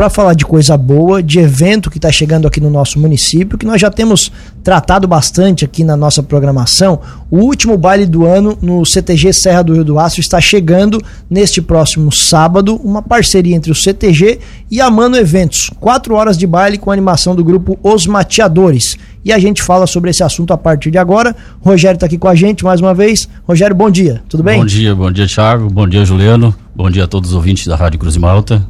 para falar de coisa boa, de evento que está chegando aqui no nosso município, que nós já temos tratado bastante aqui na nossa programação. O último baile do ano no CTG Serra do Rio do Aço está chegando neste próximo sábado, uma parceria entre o CTG e a Mano Eventos. Quatro horas de baile com animação do grupo Os Mateadores. E a gente fala sobre esse assunto a partir de agora. Rogério está aqui com a gente mais uma vez. Rogério, bom dia, tudo bem? Bom dia, bom dia, Thiago. Bom dia, Juliano. Bom dia a todos os ouvintes da Rádio Cruz Malta.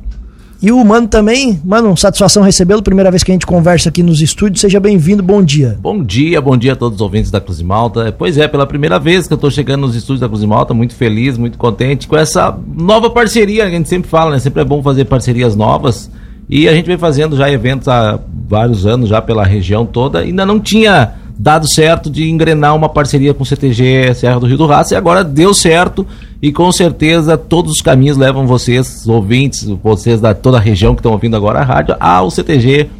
E o Mano também, mano, satisfação recebê-lo, primeira vez que a gente conversa aqui nos estúdios, seja bem-vindo, bom dia. Bom dia, bom dia a todos os ouvintes da Cruz Malta. Pois é, pela primeira vez que eu estou chegando nos estúdios da Cruz Malta, muito feliz, muito contente com essa nova parceria que a gente sempre fala, né? Sempre é bom fazer parcerias novas. E a gente vem fazendo já eventos há vários anos já pela região toda, ainda não tinha dado certo de engrenar uma parceria com o CTG Serra do Rio do Raça e agora deu certo e com certeza todos os caminhos levam vocês, ouvintes, vocês da toda a região que estão ouvindo agora a rádio, ao CTG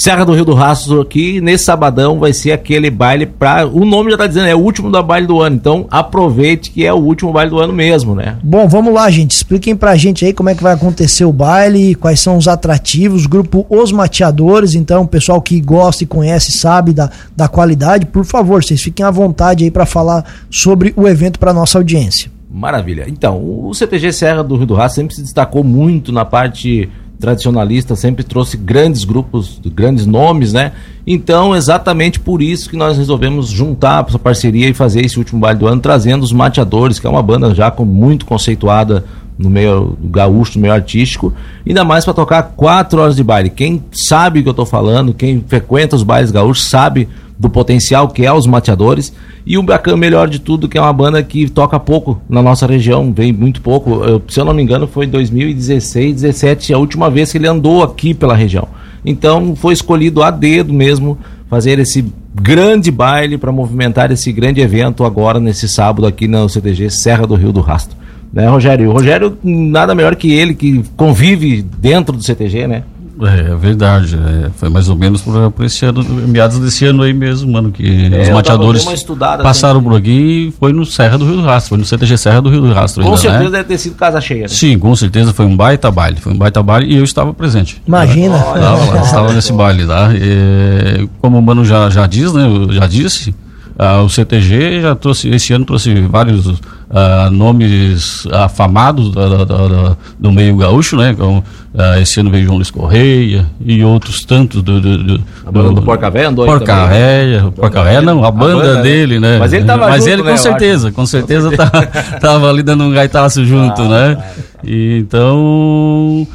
Serra do Rio do Rastro aqui, nesse sabadão vai ser aquele baile para O nome já está dizendo, é o último da baile do ano. Então aproveite que é o último baile do ano mesmo, né? Bom, vamos lá, gente. Expliquem pra gente aí como é que vai acontecer o baile, quais são os atrativos, grupo Os Mateadores, então, pessoal que gosta e conhece, sabe da, da qualidade, por favor, vocês fiquem à vontade aí para falar sobre o evento para nossa audiência. Maravilha. Então, o CTG Serra do Rio do Rastro sempre se destacou muito na parte tradicionalista sempre trouxe grandes grupos, grandes nomes, né? Então, exatamente por isso que nós resolvemos juntar essa parceria e fazer esse último baile do ano, trazendo os Mateadores, que é uma banda já com, muito conceituada no meio gaúcho, no meio artístico, ainda mais para tocar quatro horas de baile. Quem sabe o que eu estou falando, quem frequenta os bailes gaúchos sabe do potencial que é os mateadores. E o bacana melhor de tudo, que é uma banda que toca pouco na nossa região, vem muito pouco. Eu, se eu não me engano, foi em 2016, 17, a última vez que ele andou aqui pela região. Então foi escolhido a dedo mesmo fazer esse grande baile para movimentar esse grande evento agora nesse sábado aqui no CTG Serra do Rio do Rastro. Né, Rogério? O Rogério, nada melhor que ele, que convive dentro do CTG, né? É, é verdade. É, foi mais ou menos por, por, esse ano, meados desse ano aí mesmo, mano, que é, os mateadores passaram assim. por aqui e foi no Serra do Rio do Rastro, foi no CTG Serra do Rio do Rastro. Com ainda, certeza né? deve ter sido casa cheia. Né? Sim, com certeza foi um baita baile. Foi um baita baile e eu estava presente. Imagina. Estava, estava nesse baile lá. Tá? E, como o Mano já, já diz, né? Já disse ah, o CTG já trouxe, esse ano trouxe vários ah, nomes afamados da, da, da, do meio gaúcho, né? Como, ah, esse ano veio João Luiz Correia e outros tantos do. do, do, do, do Porca Véia andou Porca Véia, Porca Véia não, a banda, a banda né? dele, né? Mas ele tava Mas junto, ele com né, certeza, com certeza tá, tava ali dando um gaitaço junto, né? E, então.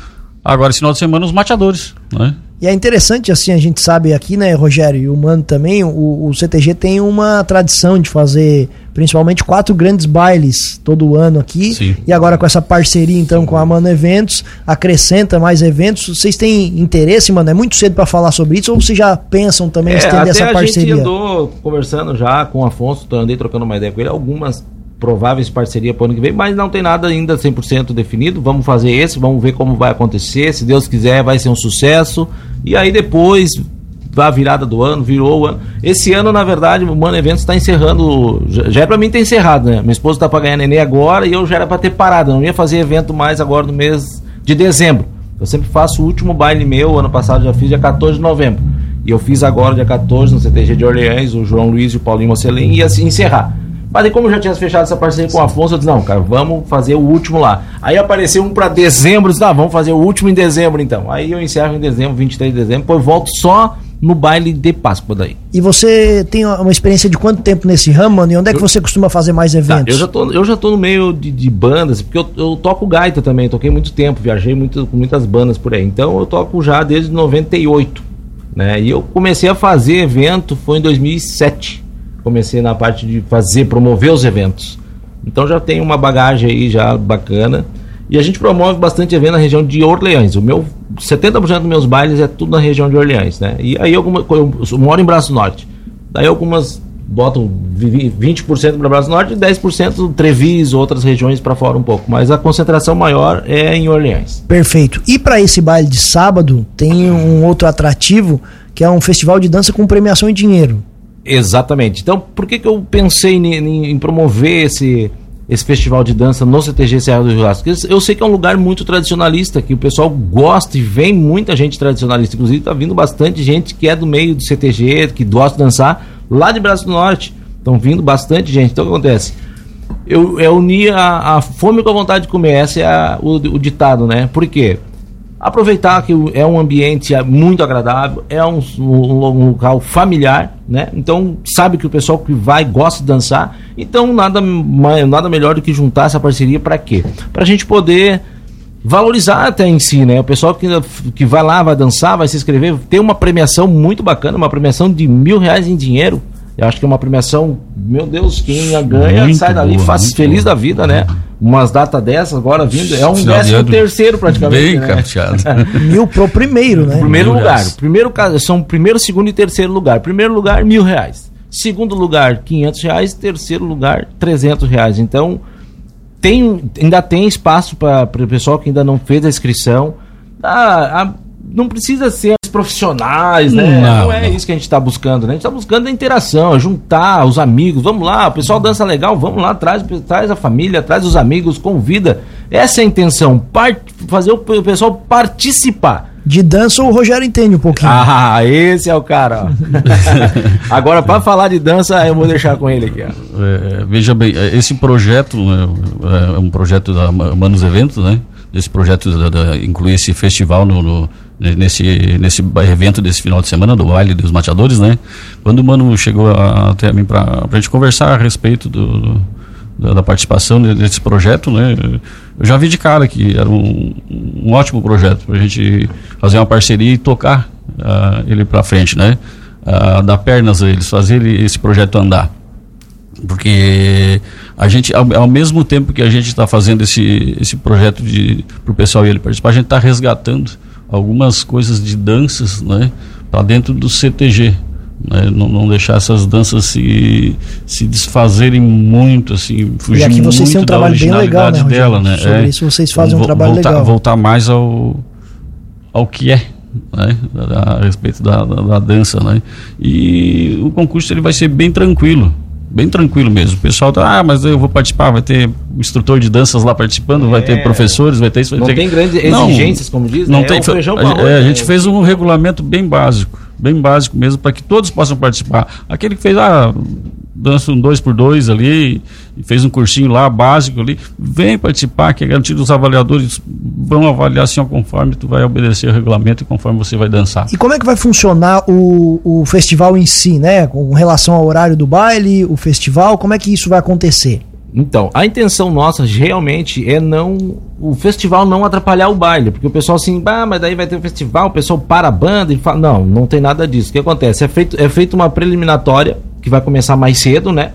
Agora, esse final de semana, os mateadores, né? E é interessante, assim, a gente sabe aqui, né, Rogério, e o Mano também, o, o CTG tem uma tradição de fazer principalmente quatro grandes bailes todo ano aqui. Sim. E agora com essa parceria, então, com a Mano Eventos, acrescenta mais eventos. Vocês têm interesse, mano? É muito cedo para falar sobre isso ou vocês já pensam também é, estender essa parceria? A gente andou conversando já com o Afonso, andei trocando uma ideia com ele, algumas prováveis parceria para o ano que vem, mas não tem nada ainda 100% definido. Vamos fazer esse, vamos ver como vai acontecer. Se Deus quiser, vai ser um sucesso. E aí depois, a virada do ano, virou o ano. Esse ano, na verdade, o Mano Eventos está encerrando. Já, já é para mim ter encerrado, né? Minha esposa está para ganhar neném agora e eu já era para ter parado. Eu não ia fazer evento mais agora no mês de dezembro. Eu sempre faço o último baile meu, ano passado já fiz dia 14 de novembro. E eu fiz agora, dia 14, no CTG de Orleans, o João Luiz e o Paulinho Mocelin, e assim encerrar. Mas aí, como eu já tinha fechado essa parceria com o Afonso, eu disse, não, cara, vamos fazer o último lá. Aí apareceu um para dezembro, eu disse, ah, vamos fazer o último em dezembro então. Aí eu encerro em dezembro, 23 de dezembro, depois volto só no baile de Páscoa daí. E você tem uma experiência de quanto tempo nesse ramo, mano? E onde é que eu, você costuma fazer mais tá, eventos? Tá, eu, já tô, eu já tô no meio de, de bandas, porque eu, eu, toco gaita também, toquei muito tempo, viajei muito, com muitas bandas por aí. Então eu toco já desde 98, né? E eu comecei a fazer evento foi em 2007 comecei na parte de fazer, promover os eventos. Então já tem uma bagagem aí já bacana. E a gente promove bastante evento na região de Orleans. O meu 70% dos meus bailes é tudo na região de Orleans, né? E aí alguma, eu, moro em Braço Norte. Daí algumas botam 20% para Braço Norte e 10% Trevis, outras regiões para fora um pouco. Mas a concentração maior é em Orleans. Perfeito. E para esse baile de sábado, tem um outro atrativo, que é um festival de dança com premiação em dinheiro. Exatamente. Então, por que, que eu pensei em, em promover esse, esse festival de dança no CTG Serra do Laço. Eu sei que é um lugar muito tradicionalista, que o pessoal gosta e vem muita gente tradicionalista. Inclusive, está vindo bastante gente que é do meio do CTG, que gosta de dançar lá de Braço do Norte. Estão vindo bastante gente. Então, o que acontece? Eu, eu uni a, a fome com a vontade de comer. Esse é a, o, o ditado, né? Por quê? Aproveitar que é um ambiente muito agradável, é um, um, local familiar, né? Então sabe que o pessoal que vai gosta de dançar, então nada, nada melhor do que juntar essa parceria para quê? Para a gente poder valorizar até em si, né? O pessoal que, que vai lá, vai dançar, vai se inscrever, tem uma premiação muito bacana, uma premiação de mil reais em dinheiro. Eu acho que é uma premiação, meu Deus, quem ganha muito sai dali boa, faz feliz boa. da vida, né? Umas datas dessas agora vindo, é um décimo terceiro praticamente. Bem né? mil pro primeiro, né? Primeiro mil lugar. Primeiro são primeiro, segundo e terceiro lugar. Primeiro lugar, mil reais. Segundo lugar, quinhentos reais. Terceiro lugar, trezentos reais. Então, tem, ainda tem espaço para o pessoal que ainda não fez a inscrição. Ah, a, não precisa ser profissionais, né? Não, não é não. isso que a gente está buscando, né? A gente está buscando a interação, juntar os amigos. Vamos lá, o pessoal dança legal, vamos lá, traz, traz a família, traz os amigos, convida. Essa é a intenção, part, fazer o pessoal participar. De dança o Rogério entende um pouquinho. Ah, esse é o cara. Agora, para falar de dança, eu vou deixar com ele aqui. É, veja bem, esse projeto né, é um projeto da Manos Eventos, né? Esse projeto da, da, inclui esse festival no, no nesse, nesse evento desse final de semana, do baile dos mateadores, né? Quando o Mano chegou até mim para a gente conversar a respeito do, da, participação nesse projeto, né? Eu já vi de cara que era um, um ótimo projeto para a gente fazer uma parceria e tocar uh, ele para frente, né? Uh, dar pernas a eles, fazer ele, esse projeto andar. Porque a gente, ao, ao mesmo tempo que a gente está fazendo esse, esse projeto para o pessoal e ele participar, a gente está resgatando algumas coisas de danças né, para dentro do CTG. Né, não, não, deixar essas danças se, se desfazerem muito, assim, fugir e aqui vocês têm um trabalho bem legal, né, dela, né? Sobre é, isso vocês fazem um trabalho voltar, legal. Voltar mais ao, ao que é, né, a, a respeito da, da, da, dança, né? E o concurso ele vai ser bem tranquilo, bem tranquilo mesmo. O pessoal tá, ah, mas eu vou participar, vai ter instrutor de danças lá participando, é. vai ter é. professores, vai ter isso. Vai não ter... tem grandes exigências, não, como diz, não né? tem. É, feijão a, é, a gente né? fez um regulamento bem básico, bem básico mesmo, para que todos possam participar. Aquele que fez, ah, dança um dois por dois ali, e fez um cursinho lá básico ali, vem participar, que é garantido os avaliadores vão avaliar assim conforme tu vai obedecer o regulamento e conforme você vai dançar. E como é que vai funcionar o, o festival em si, né? Com relação ao horário do baile, o festival, como é que isso vai acontecer? Então, a intenção nossa realmente é não o festival não atrapalhar o baile, porque o pessoal assim, ah, mas daí vai ter um festival, o pessoal para a banda e fala, não, não tem nada disso. O que acontece? É feito é feito uma preliminatória que vai começar mais cedo, né?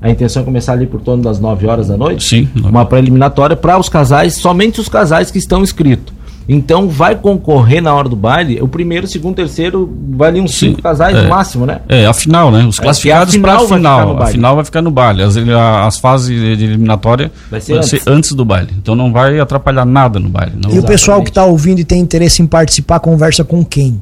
A intenção é começar ali por torno das 9 horas da noite. Sim. Uma preliminatória para os casais, somente os casais que estão inscritos. Então vai concorrer na hora do baile, o primeiro, segundo, terceiro, vai ali uns Sim, cinco casais é, no máximo, né? É, a final, né? Os é, classificados é, para a final. A final vai ficar no baile. As, as fases de eliminatória vai ser, vai antes. ser antes do baile. Então não vai atrapalhar nada no baile. Não. E o pessoal que está ouvindo e tem interesse em participar, conversa com quem?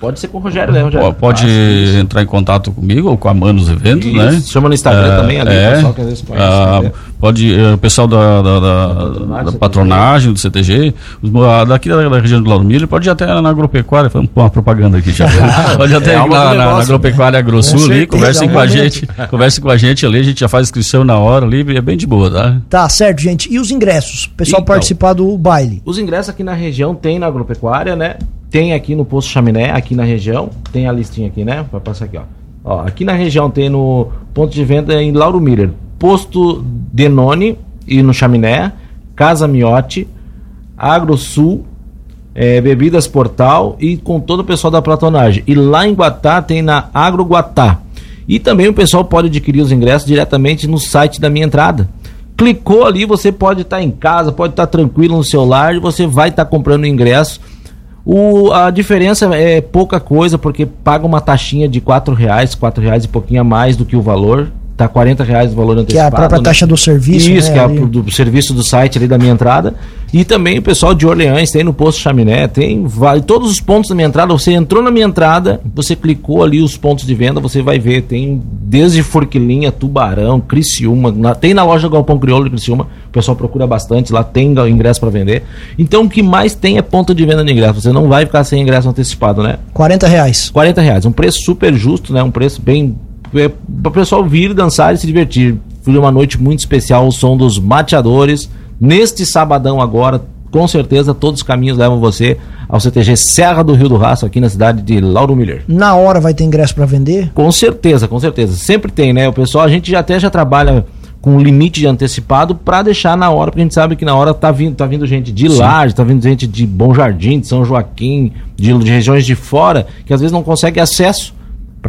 Pode ser com o Rogério, né, Rogério? Pode ah, entrar em contato comigo ou com a Manos Eventos, isso. né? Chama no Instagram é, também, ali, é, o pessoal que às vezes conhece. Ah, pode, é, o pessoal da, da, da, da, patronagem, do CTG, os, daqui da, da, região do Lauro Milho, pode ir até na agropecuária, foi uma propaganda aqui, já. pode até é ir na, na, na, agropecuária AgroSul ali, conversem com a gente, conversem com a gente ali, a gente já faz inscrição na hora ali, é bem de boa, tá? Tá, certo, gente. E os ingressos? O pessoal então, participar do baile? Os ingressos aqui na região tem na agropecuária, né? Tem aqui no Posto Chaminé, aqui na região, tem a listinha aqui, né? Vai passar aqui, ó. ó. Aqui na região tem no ponto de venda em Lauro Miller, Posto Denone e no Chaminé, Casa Miotti, Agrosul, é, Bebidas Portal e com todo o pessoal da platonagem. E lá em Guatá tem na Agro Guatá. E também o pessoal pode adquirir os ingressos diretamente no site da minha entrada. Clicou ali, você pode estar tá em casa, pode estar tá tranquilo no celular você vai estar tá comprando o ingresso o, a diferença é pouca coisa, porque paga uma taxinha de quatro reais, quatro reais e pouquinho a mais do que o valor, tá 40 reais o valor antecipado. Que é a própria né? taxa do serviço. Isso, né, que é a, ali. do, do serviço do site ali da minha entrada. E também o pessoal de Orleans tem no posto Chaminé, tem vai, todos os pontos da minha entrada. Você entrou na minha entrada, você clicou ali os pontos de venda, você vai ver. Tem desde Forquilinha, Tubarão, Criciúma, na- tem na loja Galpão Crioulo de Criciúma. O pessoal procura bastante, lá tem ingresso para vender. Então o que mais tem é ponto de venda de ingresso. Você não vai ficar sem ingresso antecipado, né? 40 reais. 40 reais, um preço super justo, né? Um preço bem. É, para o pessoal vir dançar e se divertir. Foi uma noite muito especial, o som dos mateadores. Neste sabadão agora, com certeza, todos os caminhos levam você ao CTG Serra do Rio do Rastro, aqui na cidade de Lauro Miller. Na hora vai ter ingresso para vender? Com certeza, com certeza. Sempre tem, né? O pessoal, a gente já até já trabalha com limite de antecipado para deixar na hora, porque a gente sabe que na hora tá vindo, tá vindo gente de Laje, tá vindo gente de Bom Jardim, de São Joaquim, de, de regiões de fora, que às vezes não consegue acesso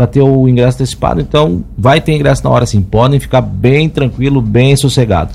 para ter o ingresso antecipado. Então, vai ter ingresso na hora sim. Podem ficar bem tranquilo, bem sossegado.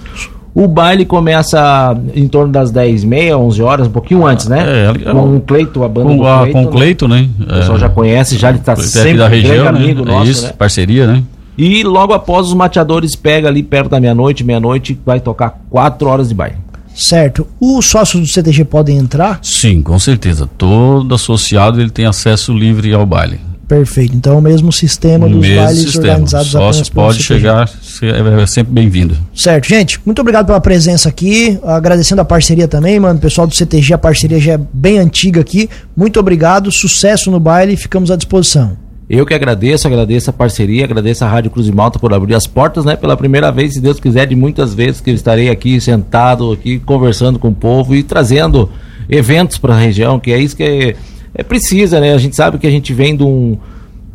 O baile começa em torno das 10h30, 11 horas, um pouquinho antes, né? é, com o Cleito, a banda Com, do a, Cleito, com o né? Cleito, né? O pessoal já conhece, já ele tá Cleito é sempre da região, né? amigo É nosso, isso, né? parceria, né? E logo após os mateadores pega ali perto da meia-noite, meia-noite, vai tocar quatro horas de baile. Certo. Os sócios do CTG podem entrar? Sim, com certeza. Todo associado ele tem acesso livre ao baile. Perfeito. Então, o mesmo sistema O dos mesmo bailes sistema. organizados Sócio apenas pelo pode chegar, se- é sempre bem-vindo. Certo, gente. Muito obrigado pela presença aqui. Agradecendo a parceria também, mano. Pessoal do CTG, a parceria já é bem antiga aqui. Muito obrigado. Sucesso no baile. Ficamos à disposição. Eu que agradeço, agradeço a parceria, agradeço a Rádio Cruz de Malta por abrir as portas, né? Pela primeira vez, se Deus quiser, de muitas vezes que eu estarei aqui sentado, aqui conversando com o povo e trazendo eventos para a região, que é isso que é, é precisa, né? A gente sabe que a gente vem de um,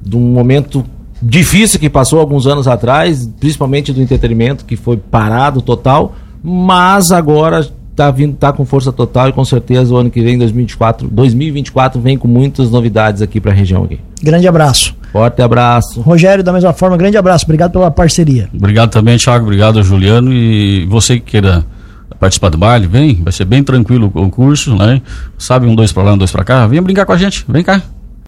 de um momento difícil que passou alguns anos atrás, principalmente do entretenimento, que foi parado total, mas agora tá vindo, tá com força total e com certeza o ano que vem, 2024, 2024 vem com muitas novidades aqui para a região aqui. Grande abraço. Forte abraço. Rogério, da mesma forma, grande abraço. Obrigado pela parceria. Obrigado também, Thiago. Obrigado, Juliano. E você que queira participar do baile, vem. Vai ser bem tranquilo o concurso, né? Sabe, um dois pra lá, um dois pra cá. Venha brincar com a gente. Vem cá.